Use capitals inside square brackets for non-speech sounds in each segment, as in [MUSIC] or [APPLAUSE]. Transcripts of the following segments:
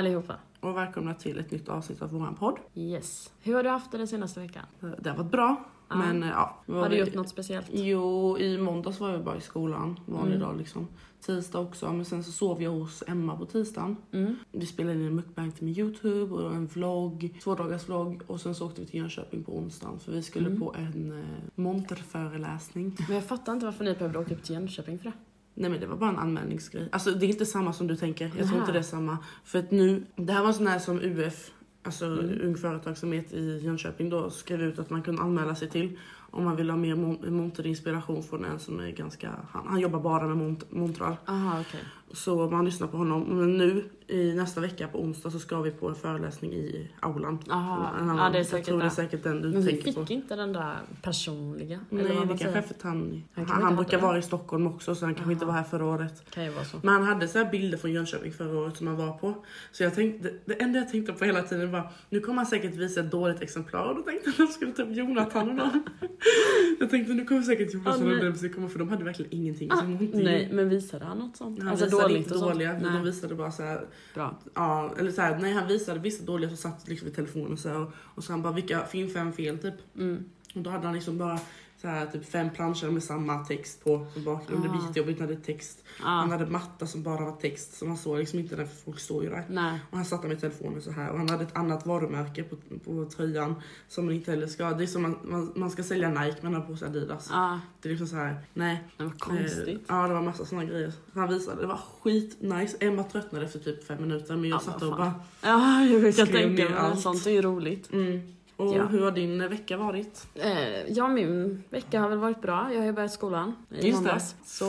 allihopa. och välkomna till ett nytt avsnitt av våran podd. Yes. Hur har du haft det den senaste veckan? Det har varit bra, Ja. men eh, ja. Har du gjort något speciellt? Jo, i måndags var jag bara i skolan, vanlig Mm. dag liksom. Tisdag också, men sen så sov jag hos Emma på tisdagen. Mm. Vi spelade in en mukbang till min Youtube och en vlogg, två dagars vlogg och sen så åkte vi till Jönköping på onsdagen för vi skulle Mm. på en eh, monterföreläsning. Men jag fattar inte varför ni behövde åka upp till Jönköping för det. Nej men det var bara en anmälningsgrej. Alltså det är inte samma som du tänker. Jag tror Nähä. inte det är samma. För att nu, det här var sån här som UF, alltså Mm. Ung Företagsamhet i Jönköping då skrev ut att man kunde anmäla sig till om man vill ha mer mon- monterinspiration från en som är ganska, han, han jobbar bara med mont- montrar. Aha, okej. Så man lyssnar på honom. Men nu i nästa vecka på onsdag så ska vi på en föreläsning i aulan. Aha. En annan- Ja, det är jag säkert tror det är säkert den du Men tänker på. fick inte den där personliga. Nej, eller vad det kanske är för att han, Han han, brukar vara i Stockholm också så han kanske inte Aha. var här förra året. Kan ju vara så. Men han hade så bilder från Jönköping förra året som han var på. Så jag tänkte, det enda jag tänkte på hela tiden var, nu kommer han säkert visa ett dåligt exemplar. Och då tänkte jag att jag skulle ta upp Jonathan och dem. [LAUGHS] jag tänkte nu kommer säkert Jonathan Ah, och. Debs komma för de hade verkligen ingenting. Ah, som nej, men visade han något sånt? Han alltså visade inte dåliga, Nej. de visade bara så här, Bra. ja, eller så här, nej han visade vissa dåliga som satt liksom vid telefonen så här, och, och så han bara vilka, fin fem fel typ. Mm. Och då hade han liksom bara så här, typ fem planscher med samma text på som bakgrund. Det Ah. blir jättejobbigt när det är text. Han Ja. hade matta som bara var text så man såg liksom inte det för folk står ju där. Nej. Och han satt där med telefonen så här och han hade ett annat varumärke på, på tröjan som man inte heller ska. Det är som man, man, man ska sälja Nike men har på sig Adidas. Ja. Det är liksom så här, nej. Det var konstigt. Eh, ja det var massa såna grejer. Han visade, det var skitnice. Emma tröttnade efter typ fem minuter men jag Ja, satt och bara, Ja, [LAUGHS] jag Skrev tänka ner mig. Sånt är ju roligt. mm. Och Ja. hur har din vecka varit? Eh, ja, min vecka har väl varit bra. Jag har ju börjat skolan i Just det. måndags. Så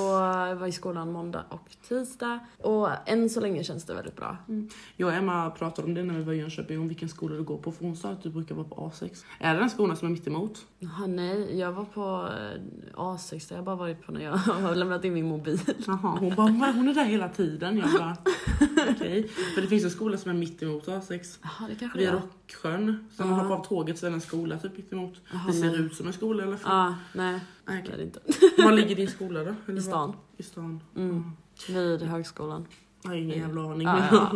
jag var i skolan måndag och tisdag. Och än så länge känns det väldigt bra. Jag och Emma pratade om det när vi var i Jönköping, om vilken skola du går på. För hon sa att du brukar vara på A6. Är det den skolan som är mitt emot? Jaha, nej, jag var på eh, A6, det har jag bara varit på när jag [LAUGHS] har lämnat in min mobil. Jaha, hon bara, "Men hon är där hela tiden. Jag bara, [LAUGHS] okej. För det finns en skola som är mitt emot A6. Jaha, det kanske Vid det är. Rocksjön. Sen Ja. man hoppar av tåget så är det en skola typ mitt emot. Jaha, Det ser nej. ut som en skola i alla fall. Ja, nej, Nej, det är det inte. [LAUGHS] Var ligger din skola då? Eller I stan. var- I stan. Mm. Vid högskolan. Jag har ingen jävla aning. Ja, ja.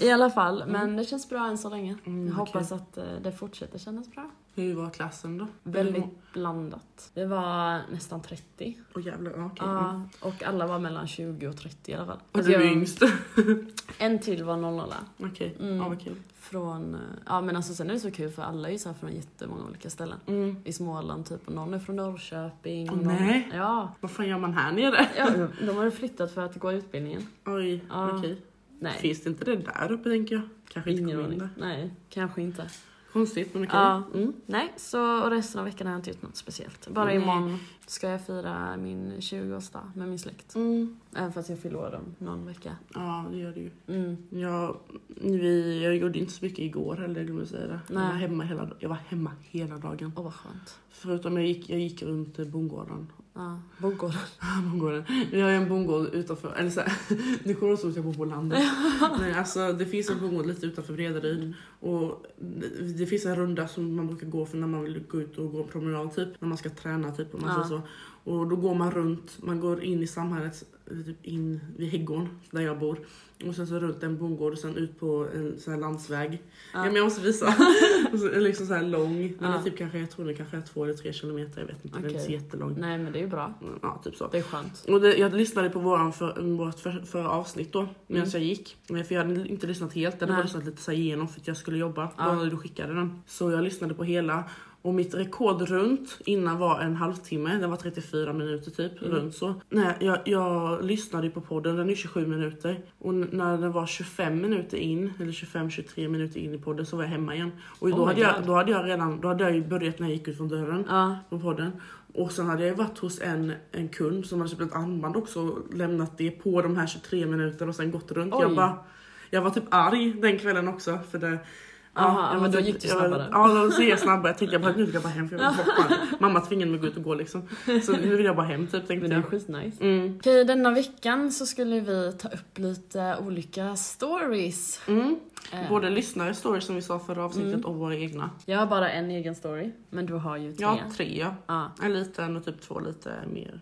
[LAUGHS] I alla fall, men det känns bra än så länge. Mm, Jag hoppas att eh, det fortsätter kännas bra. Hur var klassen då? Väldigt blandat. Det var nästan 30. Åh jävlar, ja, okej. Mm. Ja, och alla var mellan 20 och 30 i alla fall. Och Alltså du jag- yngst? [LAUGHS] En till var 00 Okej, Mm. ja vad kul. Från, eh, ja men alltså sen är det så kul för alla är ju så här från jättemånga olika ställen. Mm. I Småland typ och någon är från Norrköping. Och någon, nej. Ja, Vad fan gör man här nere? ja, de har flyttat för att gå utbildningen. Oj, Ja. okej. Nej, Finns det inte det där uppe tänker jag? Kanske inte ingen aning. Nej, kanske inte. Konstigt men okej. Ja, mm. Nej, så resten av veckan har jag inte gjort något speciellt. Bara Nej. imorgon ska jag fira min 20-årsdag med min släkt. Mm. Även fast jag fyller år om någon vecka. Ja det gör det ju. Mm. Jag, vi, jag gjorde inte så mycket igår heller glömde säga det. Jag var, Nej. hemma hela, jag var hemma hela dagen. Åh vad skönt. Förutom jag gick, jag gick runt bondgården. Ja, bondgården. [LAUGHS] bondgården. Vi har ju en bondgård utanför, eller såhär, [LAUGHS] nu kommer det som att jag bor på landet. [LAUGHS] Nej, alltså, det finns en bondgård lite utanför Bredaryd. Mm. Och det, det finns en runda som man brukar gå för när man vill gå ut och gå en promenad typ. När man ska träna typ om man Ja. säger så. Och då går man runt, man går in i samhället, typ in vid Häggån där jag bor. Och sen så runt en bondgård och sen ut på en sån landsväg. Ja. Ja. men jag måste visa. [LAUGHS] Och liksom så här lång. Ja. är typ kanske, jag tror det kanske är två eller tre kilometer, jag vet inte. Den är inte så jättelång. Nej men det är ju bra. Ja, typ så. Det är skönt. Och det, jag lyssnade på våran för, vårt för, för avsnitt då, medan Mm. jag gick. För jag hade inte lyssnat helt, jag hade bara lyssnat lite så igenom för att jag skulle jobba. Då när du skickade den. Så jag lyssnade på hela. Och mitt rekord runt innan var en halvtimme, den var 34 minuter typ. Mm. Runt så. Nej, jag, jag lyssnade på podden, den är 27 minuter. Och när den var 25 minuter in, eller 25-23 minuter in i podden så var jag hemma igen. Och då, Oh hade jag, då hade jag redan, då hade jag börjat när jag gick ut från dörren Ja. på podden. Och sen hade jag varit hos en, en kund som hade köpt ett armband också och lämnat det på de här 23 minuterna och sen gått runt. Jag bara, jag var typ arg den kvällen också för det Aha, jag men då typ- gick du jag snabbare. Ja, då ser jag snabbare. Jag tänkte jag bara, nu vill jag bara hem för jag var borta. [LAUGHS] Mamma tvingade mig att gå ut och gå liksom. Så nu vill jag bara hem typ tänkte Men det är jag. skitnice. Mm. Okej, denna veckan så skulle vi ta upp lite olika stories. Mm. Eh, Både lyssnare stories som vi sa förra avsnittet Mm. och våra egna. Jag har bara en egen story, men du har ju tre. Ja, tre ja. Ja. En liten och typ två lite mer.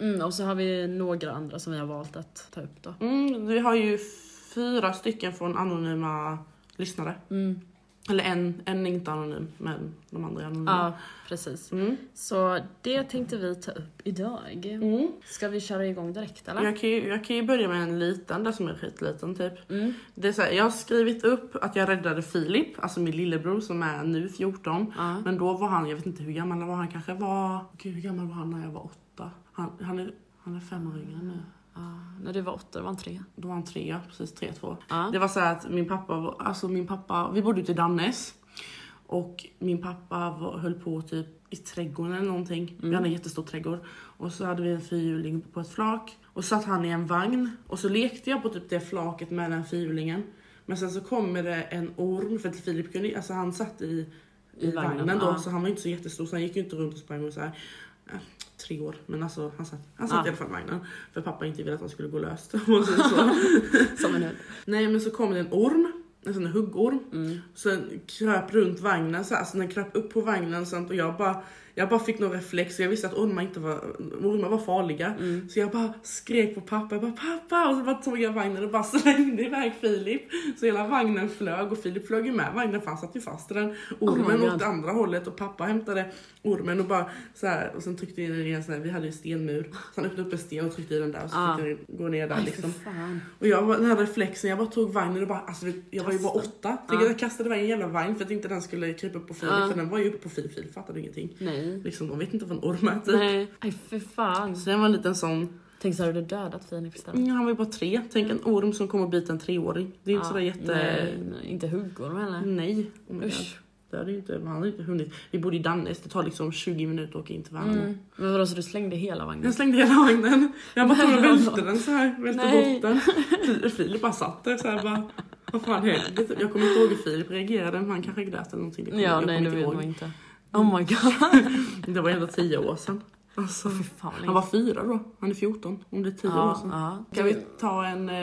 Mm, och så har vi några andra som vi har valt att ta upp då. Mm, vi har ju fyra stycken från anonyma lyssnare. Mm. Eller en, en är inte anonym, men de andra är anonyma. Ja, precis. Mm. Så det tänkte vi ta upp idag. Mm. Ska vi köra igång direkt eller? Jag, kan ju, jag kan ju börja med en liten, där som är skitliten typ. Mm. Det är så här, jag har skrivit upp att jag räddade Filip, alltså min lillebror som är nu 14. Ja. Men då var han, jag vet inte hur gammal han var, han kanske var... Gud hur gammal var han när jag var åtta? Han, han, är, han är fem år yngre nu. Ja, när du var åtta, då var han tre. Då var han tre, precis tre, två. Ja. Det var så att min pappa, alltså min pappa, vi bodde ute i Dannes. Och min pappa var, höll på typ i trädgården eller någonting. Vi hade en jättestor trädgård. Och så hade vi en fyrhjuling på ett flak. Och så satt han i en vagn. Och så lekte jag på typ det flaket med den fyrhjulingen. Men sen så kommer det en orm, för att Filip kunde, alltså han satt i, i, vagnen, vagnen, då, ja. så han var inte så jättestor så han gick inte runt och sprang och så här. Eh, Tre år, men alltså han satt, han satt Ja. i alla fall i vagnen. För pappa inte ville att han skulle gå löst. Och så, så. [LAUGHS] Som en hund. Nej men så kom det en orm, en sån huggorm. Mm. Sen kröp runt vagnen, så här, alltså den kröp upp på vagnen sånt, och jag bara, jag bara fick någon reflex, jag visste att ormar, inte var, ormar var farliga. Mm. Så jag bara skrek på pappa, jag bara pappa! Och så bara tog jag vagnen och bara [LAUGHS] slängde iväg Filip. Så hela vagnen flög och Filip flög ju med vagnen för han satt ju fast i den. Ormen Oh åt andra hållet och pappa hämtade ormen och bara så här, och sen tryckte in den i en sån här, vi hade ju stenmur. Så han öppnade upp en sten och tryckte i den där och så Ah. fick den gå ner där Aj, liksom. Och jag den här reflexen, jag bara tog vagnen och bara, alltså jag var ju bara åtta. Ja. Jag kastade iväg en jävla vagn för att inte den skulle krypa upp på Filip Ja. för den var ju uppe på Filip, Filip fattade ingenting. Nej. Liksom, de vet inte vad en orm är typ. Nej. Aj, för fan. Så den var en liten sån, Tänk så hade du dödat Filip istället. mm, han var ju bara tre. Tänk en orm som kommer och biter en treåring. Det är inte Ja, sådär jätte... Nej, nej, inte huggorm heller. Nej. Oh. Usch. Det hade ju inte, han hade inte hunnit. Vi bodde i Dannes, det tar liksom 20 minuter att åka in till Värnamo. Mm. Men vadå, så du slängde hela vagnen? Jag slängde hela vagnen. Jag bara tog och [LAUGHS] välte den så här, välte bort den. [LAUGHS] Fi- Filip bara satt där så här bara, vad fan händer? Jag kommer inte ihåg hur Filip reagerade, men han kanske grät eller någonting. Det kommer- Ja, jag nej det vet man inte. Oh my god. [LAUGHS] Det var ändå tio år sedan. Alltså, fan. han var fyra då, han är 14. Om det är tio år ja, sedan. ja. Kan vi ta en, eh,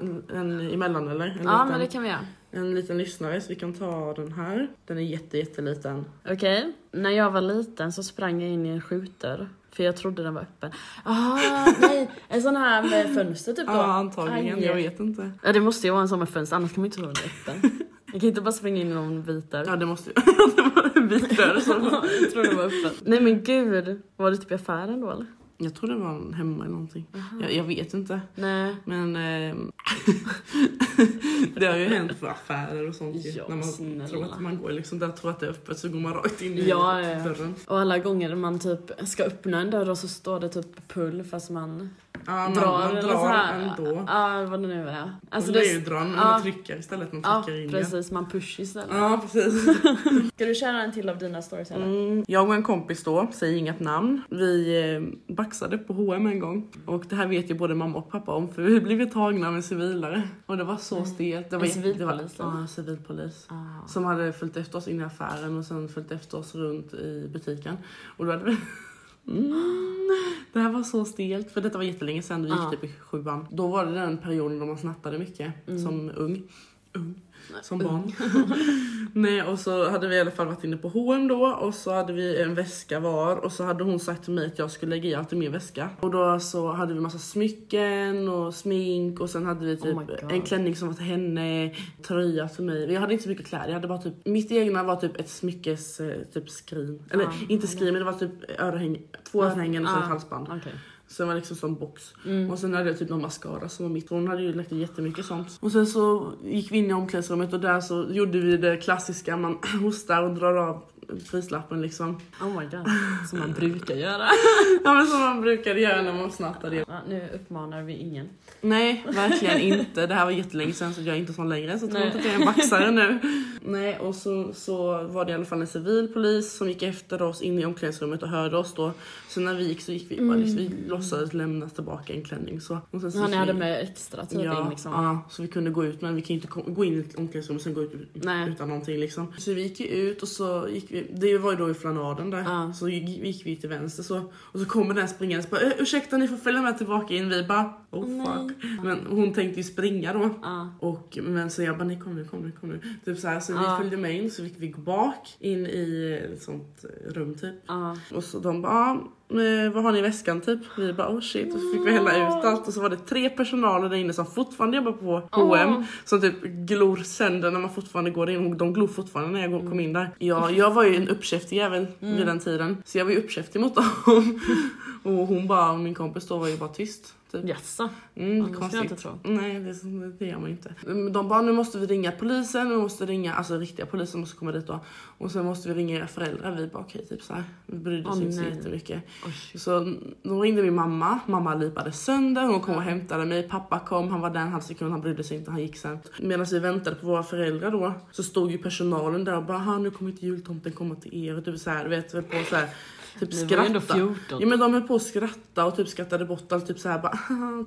en, en emellan eller? En, Ja, liten, men det kan vi göra. en liten lyssnare, så vi kan ta den här. Den är jätte, jätteliten. Okej. När jag var liten så sprang jag in i en skjutdörr. För jag trodde den var öppen. Ah, nej! En sån här med fönster typ då. Ja, antagligen. Aj. Jag vet inte. Ja, det måste ju vara en sån med fönster, annars kan man inte tro den öppen. Jag kan inte bara springa in i någon vit dörr. Ja, det måste ju... det var [LAUGHS] en vit dörr [LAUGHS] jag tror den var öppen. Nej men gud, var det typ i affären då eller? Jag tror det var hemma eller någonting. Jag, jag vet inte. Nej. Men ehm, [LAUGHS] [LAUGHS] det har ju hänt för affärer och sånt ju. Ja, När man snälla. tror att man går liksom där tror att det är öppet så går man rakt in i Ja, ja, ja. dörren. Och alla gånger man typ ska öppna en dörr och så står det typ pull fast man Ja, man drar, drar, man drar så här. ändå. Ja, vad det nu är. Alltså det är ju dra, men ja. man trycker istället. Man Ja, trycker in precis. Man push istället. Ja, ja precis. [LAUGHS] Ska du köra en till av dina stories eller? Mm. Jag och en kompis då, säger inget namn, vi eh, baxade på H&M en gång. Och det här vet ju både mamma och pappa om för vi blev tagna av en civilare. Och det var så stelt. Det var En civilpolis, ja, en civilpolis. Ah. Som hade följt efter oss in i affären och sen följt efter oss runt i butiken. Och då hade vi... [LAUGHS] Mm. Det här var så stelt, för detta var jättelänge sedan, vi gick Ja. typ i sjuan. Då var det den perioden då man snattade mycket, Mm. som ung. Ung. Som barn. [LAUGHS] Nej, och så hade vi i alla fall varit inne på H&M då och så hade vi en väska var och så hade hon sagt till mig att jag skulle lägga i allt i min väska. Och då så hade vi massa smycken och smink och sen hade vi typ Oh my God. en klänning som var till henne, tröja till mig. Jag hade inte så mycket kläder, jag hade bara typ, mitt egna var typ ett smyckes eh, typ skrin. Eller Ah, inte skrin men det var typ örhäng, två Ah, örhängen och så ah. ett halsband. Okej. Så det var liksom som box. Mm. Och sen hade jag typ någon mascara som var mitt. Hon hade ju lagt i jättemycket sånt. Och sen så gick vi in i omklädningsrummet och där så gjorde vi det klassiska. Man [LAUGHS] hostar och drar av prislappen liksom. Oh my god. Som man [LAUGHS] brukar göra. Ja men som man brukade göra när man snattade. Ja, nu uppmanar vi ingen. Nej, verkligen inte. Det här var jättelänge sedan så jag är inte sån längre. Så tro inte att jag är en baxare nu. [LAUGHS] Nej, och så, så var det i alla fall en civilpolis som gick efter oss in i omklädningsrummet och hörde oss då. Så när vi gick så gick vi bara liksom, vi låtsades lämna tillbaka en klänning så. Och sen så Han gick hade vi- med extra typ ja, in liksom. ja, så vi kunde gå ut men vi kan ju inte gå in i ett omklädningsrum och sen gå ut Nej. utan någonting liksom. Så vi gick ju ut och så gick vi, det var ju då i flanaden där, Ja. så gick, vi till vänster så och så kommer den springandes bara "Ö, ursäkta ni får följa med tillbaka in. Vi bara oh Nej. fuck. Men hon tänkte ju springa då. Ja. Och, men så jag bara nej kom nu, kom nu, kom nu. Typ så här, så Ja. vi följde med in så fick vi gå bak in i ett sånt rum typ. Och så de bara, "Ja, eh, vad har ni i väskan typ? Vi bara oh shit och så fick vi hälla ut allt och så var det tre personaler där inne som fortfarande jobbar på H&M som typ glor sönder när man fortfarande går in. De glor fortfarande när jag går- kom in där. Ja, jag var ju en uppkäftig jävel vid den tiden så jag var ju uppkäftig mot dem. [LAUGHS] och hon bara, min kompis då var ju bara tyst. Typ. Jaså? Mm, Ja, det konstigt. inte tro. Nej, det, det gör man inte. De bara, nu måste vi ringa polisen, vi måste ringa, alltså riktiga polisen måste komma dit då. Och sen måste vi ringa era föräldrar. Vi bara okej, typ så här. Vi brydde oss Åh, inte så jättemycket. Shit. Så då ringde min mamma, mamma lipade sönder, hon kom och hämtade mig, pappa kom, han var där en halv sekund, han brydde sig inte, han gick sen. Medan vi väntade på våra föräldrar då, så stod ju personalen där och bara, "Ha, nu kommer inte jultomten komma till er, och typ så här, du vet, på så här, typ Ni var ju ändå skratta. 14. Ja men de höll på att skratta och typ skrattade bort allt, typ så här, bara,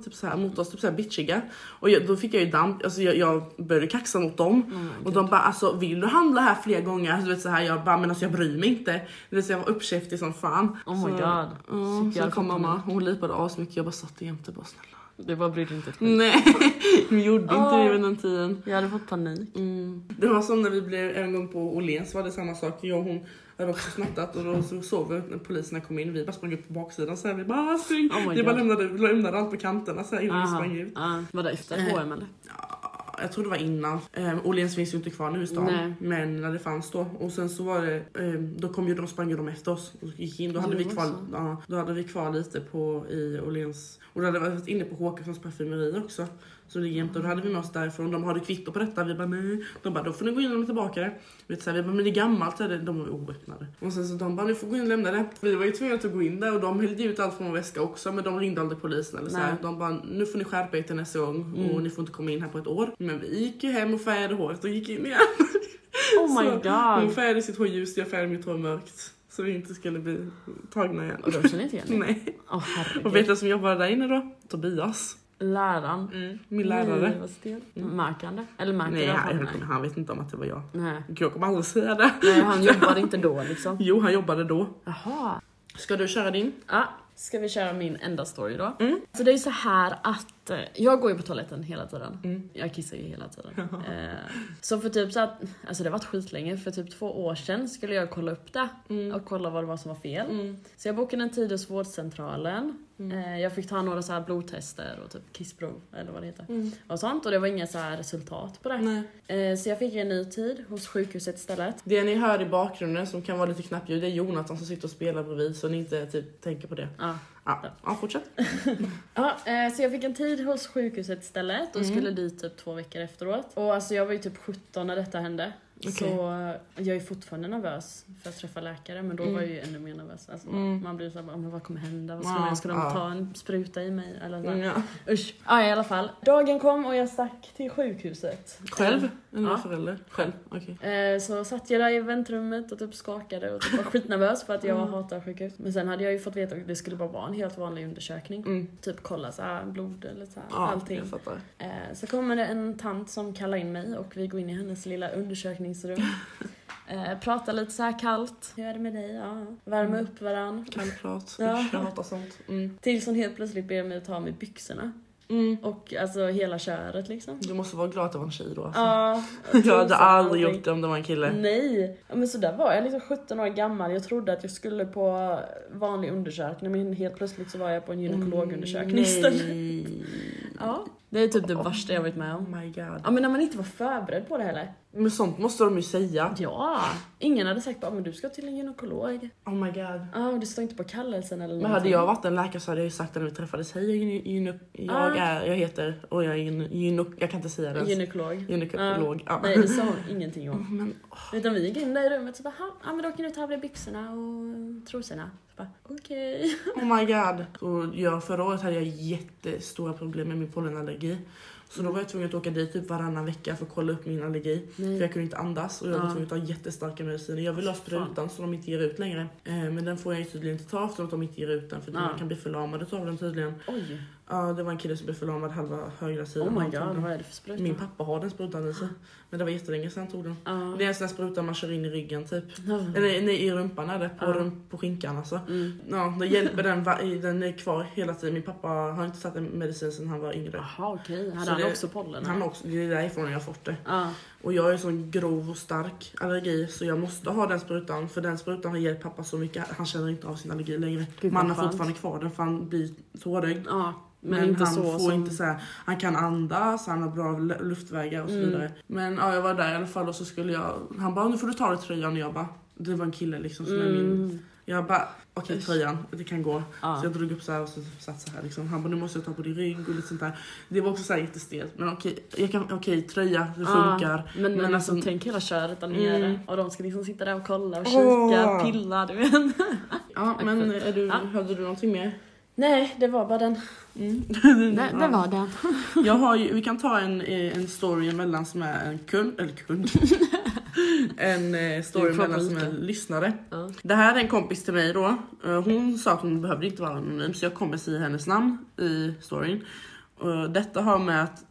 typ så här mot oss, typ så här bitchiga. Och jag, då fick jag ju damp, alltså jag, jag började kaxa mot dem. Oh och de bara alltså vill du handla här fler gånger? Du vet så här, jag bara men alltså jag bryr mig inte. Vet, så jag var uppkäftig som fan. Oh my så, god. Jag så kom mamma, hon lipade asmycket, jag bara satt jämte bara snälla. Du bara brydde inte ett. Nej, [LAUGHS] vi gjorde inte Åh. det vid den tiden. Jag hade fått panik. Mm. Det var som när vi blev en gång på Åhléns var det samma sak. Jag och hon hade också snattat och då så såg vi när poliserna kom in. Vi bara sprang upp på baksidan så här. Vi bara "Ah, spring. Oh vi bara lämnade, lämnade allt på kanterna så här innan vi Aha. sprang ut. Ja. Var det efter. H&M eller? Ja, jag tror det var innan. Eh, Åhléns finns ju inte kvar nu i stan. Nej. Men när det fanns då. Och sen så var det, eh, då kom ju de, sprang ju de efter oss och gick in. Då hade, vi var kvar, ja, då hade vi kvar lite på i Åhléns. Och då hade vi varit inne på Håkanssons parfymeri också. Så det jämte och då hade vi med oss därifrån. De hade kvitto på detta. Vi bara nej. De bara då får ni gå in och lämna tillbaka det. Vet, så här, vi bara men det är gammalt. Så här, de var oöppnade. Och sen så de bara ni får gå in och lämna det. Vi var ju tvungna att gå in där och de hällde ut allt från vår väska också. Men de ringde aldrig polisen eller så här. De bara nu får ni skärpa er till nästa gång och ni får inte komma in här på ett år. Men vi gick ju hem och färgade håret och gick in igen. Oh my Så Hon god. färgade sitt hår ljust, jag färgade mitt hår mörkt. Så vi inte skulle bli tagna igen. Och de känner inte igen dig? [LAUGHS] Nej. Åh Och vet du som jobbade där inne då? Tobias. Läraren. Min lärare. Han det? Eller märker Nej, han, han, han vet inte om att det var jag. Nej. Jag kommer aldrig säga det. Nej, han [LAUGHS] jobbade inte då liksom. Jo, han jobbade då. Jaha. Ska du köra din? Ja, ska vi köra min enda story då? Mm. Så det är ju så här att eh, jag går ju på toaletten hela tiden. Mm. Jag kissar ju hela tiden. [LAUGHS] eh, så för typ så att, alltså det varit skitlänge, för typ två år sedan skulle jag kolla upp det Mm. och kolla vad det var som var fel. Mm. Så jag bokade en tid hos vårdcentralen. Eh, jag fick ta några så här blodtester och typ kissprov eller vad det heter. Mm. Och sånt och det var inga så här resultat på det. Eh, så jag fick en ny tid hos sjukhuset istället. Det ni hör i bakgrunden som kan vara lite knappljud, det är Jonathan som sitter och spelar bredvid så ni inte typ tänker på det. Ja. Ja, ja fortsätt. [LAUGHS] Ja, eh, så jag fick en tid hos sjukhuset istället och Mm. skulle dit typ två veckor efteråt. Och alltså jag var ju typ 17 när detta hände. Okej. Så jag är fortfarande nervös för att träffa läkare men då Mm. var jag ju ännu mer nervös. Alltså, Mm. Man blir såhär, men vad kommer hända? Vad ska, Ja, man, ska de ja. ta en spruta i mig? Eller så. Mm, ja. Usch. Ja i alla fall. Dagen kom och jag stack till sjukhuset. Själv? Eller Ja. förälder? Själv, okej. Eh, Så satt jag där i väntrummet och typ skakade och typ var [LAUGHS] skitnervös för att jag Mm. hatar sjukhus. Men sen hade jag ju fått veta att det skulle bara vara en helt vanlig undersökning. Mm. Typ kolla så här, blod eller så här, Ja, allting. Eh, Så kommer det en tant som kallar in mig och vi går in i hennes lilla undersökningsrum. [LAUGHS] Eh, pratar lite så här kallt. Hur är det med dig? Ja. Värmer upp varann. Kallprat. Ja. Jag hatar sånt. Mm. Tills hon helt plötsligt ber mig ta av mig byxorna. Mm. Och alltså hela köret liksom. Du måste vara glad att det var en tjej då alltså. Ja. [LAUGHS] Jag hade aldrig allting. gjort det om det var en kille. Nej, men så där var jag liksom 17 år gammal. Jag trodde att jag skulle på vanlig undersökning men helt plötsligt så var jag på en gynekologundersökning istället. Nej. Ja, det är typ det värsta jag varit med om. Oh my god. Ja men när man inte var förberedd på det heller. Men sånt måste de ju säga. Ja, ingen hade sagt men du ska till en gynekolog. Oh my god. Ja, och det står inte på kallelsen eller Men någonting. hade jag varit en läkare så hade jag ju sagt när vi träffades. Hej jag, är gyne- gyne- jag, Ah. är, jag heter och jag är gyne- gyno- Jag kan inte säga det ens. Gynekolog. Gynekolog. Ja. Nej, det sa hon ingenting om. [LAUGHS] Men Utan vi gick in där i rummet så bara, "Ha, ja men då kan du ta av dig byxorna och trosorna. Okej. oh my god. Och jag, förra året hade jag jättestora problem med min pollenallergi. Så då var jag tvungen att åka dit typ varannan vecka för att kolla upp min allergi. För Nej. jag kunde inte andas och jag var Ja. tvungen att ta jättestarka mediciner. Jag vill ha sprutan som de inte ger ut längre. Eh, men den får jag tydligen inte ta eftersom att de inte ger ut den för Ja. man kan bli förlamad av den tydligen. Oj, Ja, det var en kille som blev förlamad halva högra sidan. oh my god, vad är det för spruta? Min pappa har den sprutan i sig. Men det var jättelänge sedan han tog den. Ja. Det är en sån här spruta man kör in i ryggen typ. Ja. Eller nej, i rumpan är det. På, Ja. rump, på skinkan alltså. Mm. Ja, det hjälper den. Den är kvar hela tiden. Min pappa har inte tagit en medicin sedan han var yngre. Jaha okej, hade Så han det- också pollen. Han också, det är därifrån jag har fått det. Och jag är sån grov och stark allergi så jag måste ha den sprutan för den sprutan har hjälpt pappa så mycket. Han känner inte av sin allergi längre. Gud, Man har fortfarande kvar den för han blir tårögd. ja. Men, Men, han får som... inte så här, han kan andas, han har bra luftvägar och så Mm. vidare. Men ja, jag var där i alla fall och så skulle jag, han bara nu får du ta dig tröjan och jag bara, det var en kille liksom som är min, Mm. Jag bara okej tröjan, det kan gå. Ja. Så jag drog upp så här och så satt så här liksom. Han bara nu måste jag ta på din rygg och lite sånt där. Det var också så här jättestelt men okej, jag kan, okej tröja, det funkar. Men, men, Men alltså, alltså- tänk hela köret där nere. Mm. Och de ska liksom sitta där och kolla och kika, Åh. pilla, du vet. [LAUGHS] Ja men är du, Ja. hade du någonting mer? Nej, det var bara den. Mm. [LAUGHS] Det, det var den. Jag har ju, vi kan ta en, eh, en story emellan som är en kund, eller kund. [LAUGHS] [LAUGHS] en eh, story är bruka. lyssnare. Ja. Det här är en kompis till mig då. Eh, Hon sa att hon behövde inte vara anonym så jag kommer säga hennes namn i storyn. Och Detta har med att,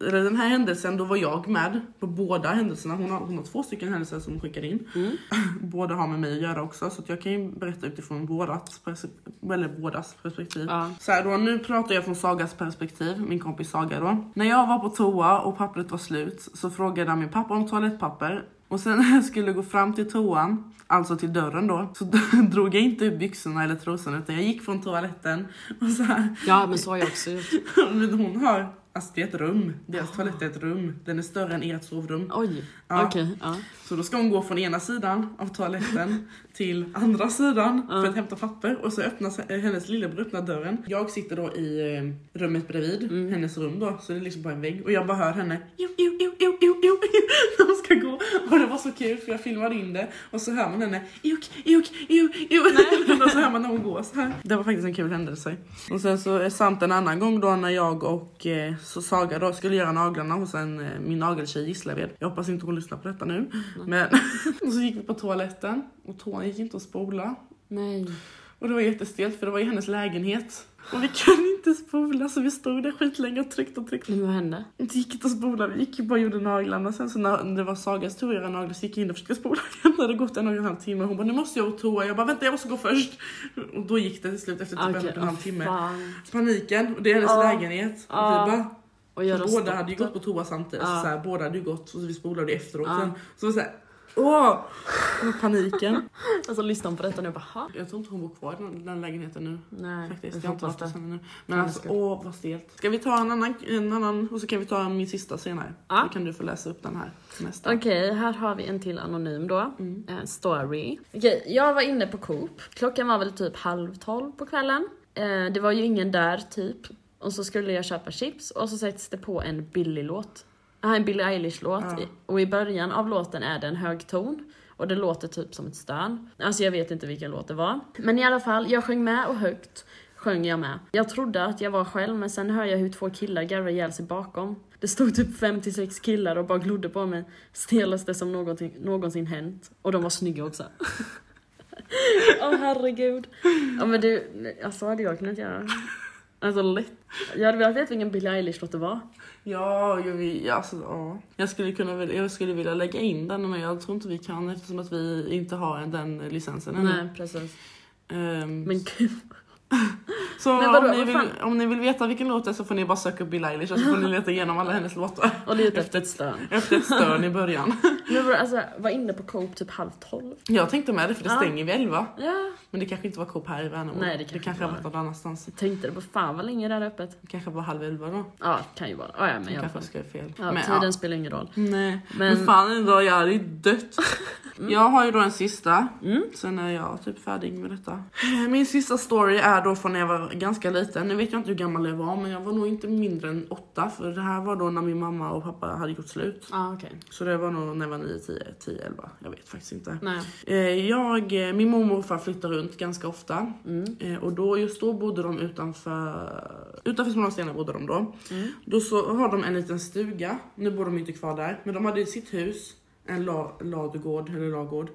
eller den här händelsen, då var jag med på båda händelserna. Hon har, hon har två stycken händelser som hon skickar in. Mm. [LAUGHS] Båda har med mig att göra också så jag kan ju berätta utifrån perse- eller bådas perspektiv. Ja. Så här då, nu pratar jag från Sagas perspektiv, min kompis Saga då. När jag var på toa och pappret var slut så frågade jag min pappa om toalettpapper. Och sen [LAUGHS] när jag skulle gå fram till toan, alltså till dörren då, så [LAUGHS] drog jag inte upp byxorna eller trosorna utan jag gick från toaletten och så här. ja, men så har jag också gjort. [LAUGHS] Hon har, alltså det är ett rum, deras toalett är ett rum, den är större än ert sovrum. Oj, Ja. okej. ja. Så då ska hon gå från ena sidan av toaletten [LAUGHS] till andra sidan för att hämta papper och så öppnas eh, hennes lillebror öppnar dörren. Jag sitter då i eh, rummet bredvid, Mm. hennes rum då, så det är liksom bara en vägg och jag bara hör henne jo, jo, jo, jo, jo, jo, [LAUGHS] när hon ska gå och det var så kul för jag filmade in det och så hör man henne juk, juk, juk, juk [LAUGHS] och så hör man när hon går så här. Det var faktiskt en kul händelse. Och sen så samt en annan gång då när jag och eh, så Saga då skulle göra naglarna hos en, eh, min nageltjej Gislaved. Jag hoppas inte hon lyssnar på detta nu. Men och [LAUGHS] så gick vi på toaletten och toan gick inte att spola. Nej. Och det var jättestelt för det var i hennes lägenhet. Och vi kunde inte spola så vi stod där skitlänge och tryckte och tryckte. Men vad hände? Det gick inte att spola, vi gick ju bara och gjorde naglarna. Sen så när det var Sagas tur att göra naglar så gick jag in och försökte spola igen. [LAUGHS] Det hade gått en och en halv timme. Hon bara nu måste jag på toa. Jag bara vänta jag måste gå först. Och då gick det till slut efter typ en Okej, och en halv timme. fan. Paniken och det är hennes Ja. lägenhet. Och vi bara, Och båda hade ju gått på toa samtidigt. Ja. Så så här, båda hade ju gått och så vi spolade efteråt. Ja. Sen, så var det så här, åh! Och paniken. Alltså lyssna på detta nu och bara ha? Jag tror inte hon bor kvar i den, den lägenheten nu. Nej, Faktiskt. jag Jag har inte varit hos det. henne nu. Men Ja, alltså, jag ska. åh vad stelt. Ska vi ta en annan, en annan och så kan vi ta min sista senare. Ja. Då kan du få läsa upp den här nästa. Okej, här har vi en till anonym då. Mm. Eh, story. Okej, jag var inne på Coop. Klockan var väl typ halv tolv på kvällen. Eh, det var ju ingen där typ. Och så skulle jag köpa chips och så sätts det på en Billy-låt. En Billie Eilish-låt. Ja. Och i början av låten är det en hög ton. Och det låter typ som ett stön. Alltså jag vet inte vilken låt det var. Men i alla fall, jag sjöng med och högt sjöng jag med. Jag trodde att jag var själv men sen hör jag hur två killar garvar ihjäl sig bakom. Det stod typ 56 killar och bara glodde på mig. Stelaste som någonting, någonsin hänt. Och de var snygga också. [LAUGHS] Åh herregud. Ja men du, alltså hade jag kunnat göra. Alltså lätt. Jag hade velat veta vilken Billie Eilish-låt det var. Ja, jag, vill, alltså, ja. jag, skulle kunna, jag skulle vilja lägga in den men jag tror inte vi kan eftersom att vi inte har den licensen ännu. Nej precis. Ehm, Men gud. Så Men vadå, om, ni vill, om ni vill veta vilken låt det är så får ni bara söka upp Bill Eilish och så får ni leta igenom alla hennes låtar. Och lite efter ett stön. Efter ett stön i början. [LAUGHS] Men vadå, alltså var inne på Coop typ halv tolv. Jag tänkte med det för det stänger vid elva. Ja. Men det kanske inte var Coop här i Värnamo. Nej, det det kanske har varit någon annanstans. Jag tänkte det, på fan vad länge det är öppet. Det kanske var halv elva då. Ja, kan ju vara. Ja, ja men Jag kanske skrev fel. Ja, men, tiden ja. spelar ingen roll. Nej, men, Men- fan ändå, jag hade dött. [LAUGHS] Jag har ju då en sista, Mm. sen är jag typ färdig med detta. Min sista story är då från när jag var ganska liten. Nu vet jag inte hur gammal jag var, men jag var nog inte mindre än åtta. För det här var då när min mamma och pappa hade gjort slut. Ah, okej. Så det var nog när jag var 9, 10, 10, 11. Jag vet faktiskt inte. Nej. Eh, Jag, eh, min mormor och morfar flyttar runt ganska ofta. Mm. Eh, Och då, just då bodde de utanför, utanför Smålandsstenar bodde de då. Mm. Då så har de en liten stuga, nu bor de inte kvar där, men de hade sitt hus, en la, ladugård, eller lagård.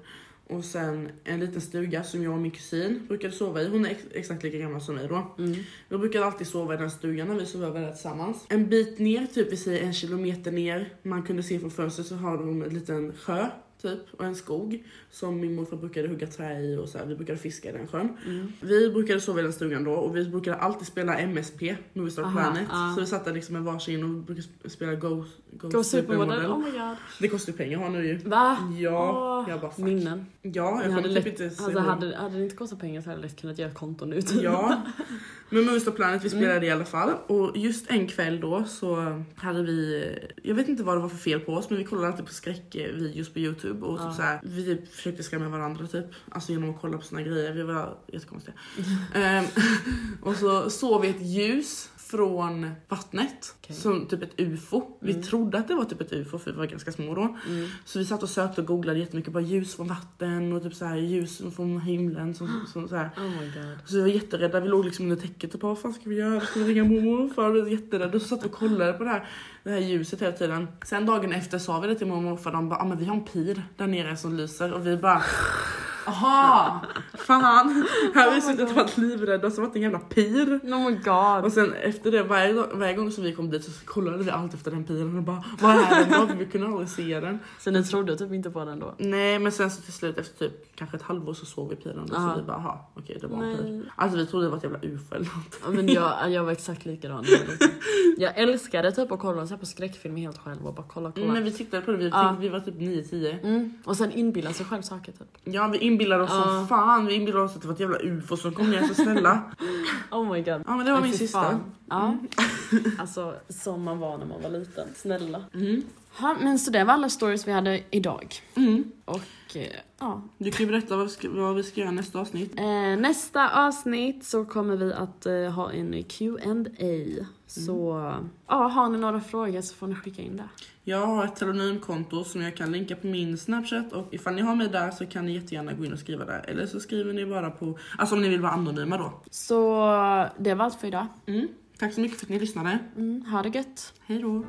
Och sen en liten stuga som jag och min kusin brukade sova i. Hon är ex exakt lika gammal som mig då. Mm. Vi brukade alltid sova i den stugan när vi sov över där tillsammans. En bit ner, typ vi säger en kilometer ner, man kunde se från fönstret så har de en liten sjö. Typ och en skog som min morfar brukade hugga trä i och så här, vi brukade fiska i den sjön. Mm. Vi brukade sova i den stugan då och vi brukade alltid spela MSP, Movie Star Aha, Planet. ja. Så vi satt där liksom med varsin och brukade sp- spela Go, Go, Go Supermodel, oh my god. Det kostar ju pengar att ha nu ju. Va? Ja, Åh, jag bara fuck. Minnen. Ja, jag hade kommer lätt, typ inte se alltså hade, hade det inte kostat pengar så hade jag lätt kunnat göra konton ut. Ja, [LAUGHS] men Movie Star Planet vi spelade Mm. i alla fall. Och just en kväll då så hade vi, jag vet inte vad det var för fel på oss men vi kollade alltid på skräckvideos på youtube och typ så här, vi typ försökte skrämma varandra typ, alltså genom att kolla på såna grejer, vi var jättekonstiga. [LAUGHS] Ehm, [LAUGHS] och så såg vi ett ljus från vattnet, Okej. som typ ett ufo. Vi Mm. trodde att det var typ ett ufo för vi var ganska små då. Mm. Så vi satt och sökte och googlade jättemycket, bara ljus från vatten och typ så här ljus från himlen. Som, [GASPS] som så här. Oh my god. Så vi var jätterädda, vi låg liksom under täcket och bara vad fan ska vi göra? Ska vi ringa mormor och morfar? Vi var jätterädda så satt vi och kollade på det här, det här ljuset hela tiden. Sen dagen efter sa vi det till mormor och morfar, de bara ah, men vi har en pir där nere som lyser och vi bara Aha! Fan! Här har vi Oh suttit och varit livrädda så varit en jävla pir. Oh my god. Och sen efter det, varje, dag- varje gång som vi kom dit så kollade vi allt efter den piren och bara vad är den då? För vi kunde aldrig se den. [LAUGHS] Så ni trodde typ inte på den då? Nej men sen så till slut efter typ kanske ett halvår så såg vi piren och så vi bara aha okej det var en pir. Alltså vi trodde det var ett jävla ufo eller något. Ja, men jag, jag var exakt likadan. [LAUGHS] jag var älskade typ att kolla så på skräckfilmer helt själv och bara kolla kolla. Mm, men vi tittade på det, vi, vi var typ 9-10. Mm. Och sen inbilla sig själv saker typ. Ja vi inbillade oss Ja. som fan, vi inbillade oss att det var ett jävla ufo som kom ner så snälla. [LAUGHS] Oh my god. Ja men det var min sista. fan. Ja. [LAUGHS] Alltså som man var när man var liten. Snälla. Mm. Ja, men så det var alla stories vi hade idag. Mm. Och eh, ja. Du kan ju berätta vad vi, ska, vad vi ska göra nästa avsnitt. Eh, nästa avsnitt så kommer vi att eh, ha en Q&A Så ja, har ni några frågor så får ni skicka in det. Jag har ett telenymkonto som jag kan länka på min snapchat och ifall ni har mig där så kan ni jättegärna gå in och skriva där. Eller så skriver ni bara på, alltså om ni vill vara anonyma då. Så det var allt för idag. Mm. Tack så mycket för att ni lyssnade. Mm, ha det gött. Hej då!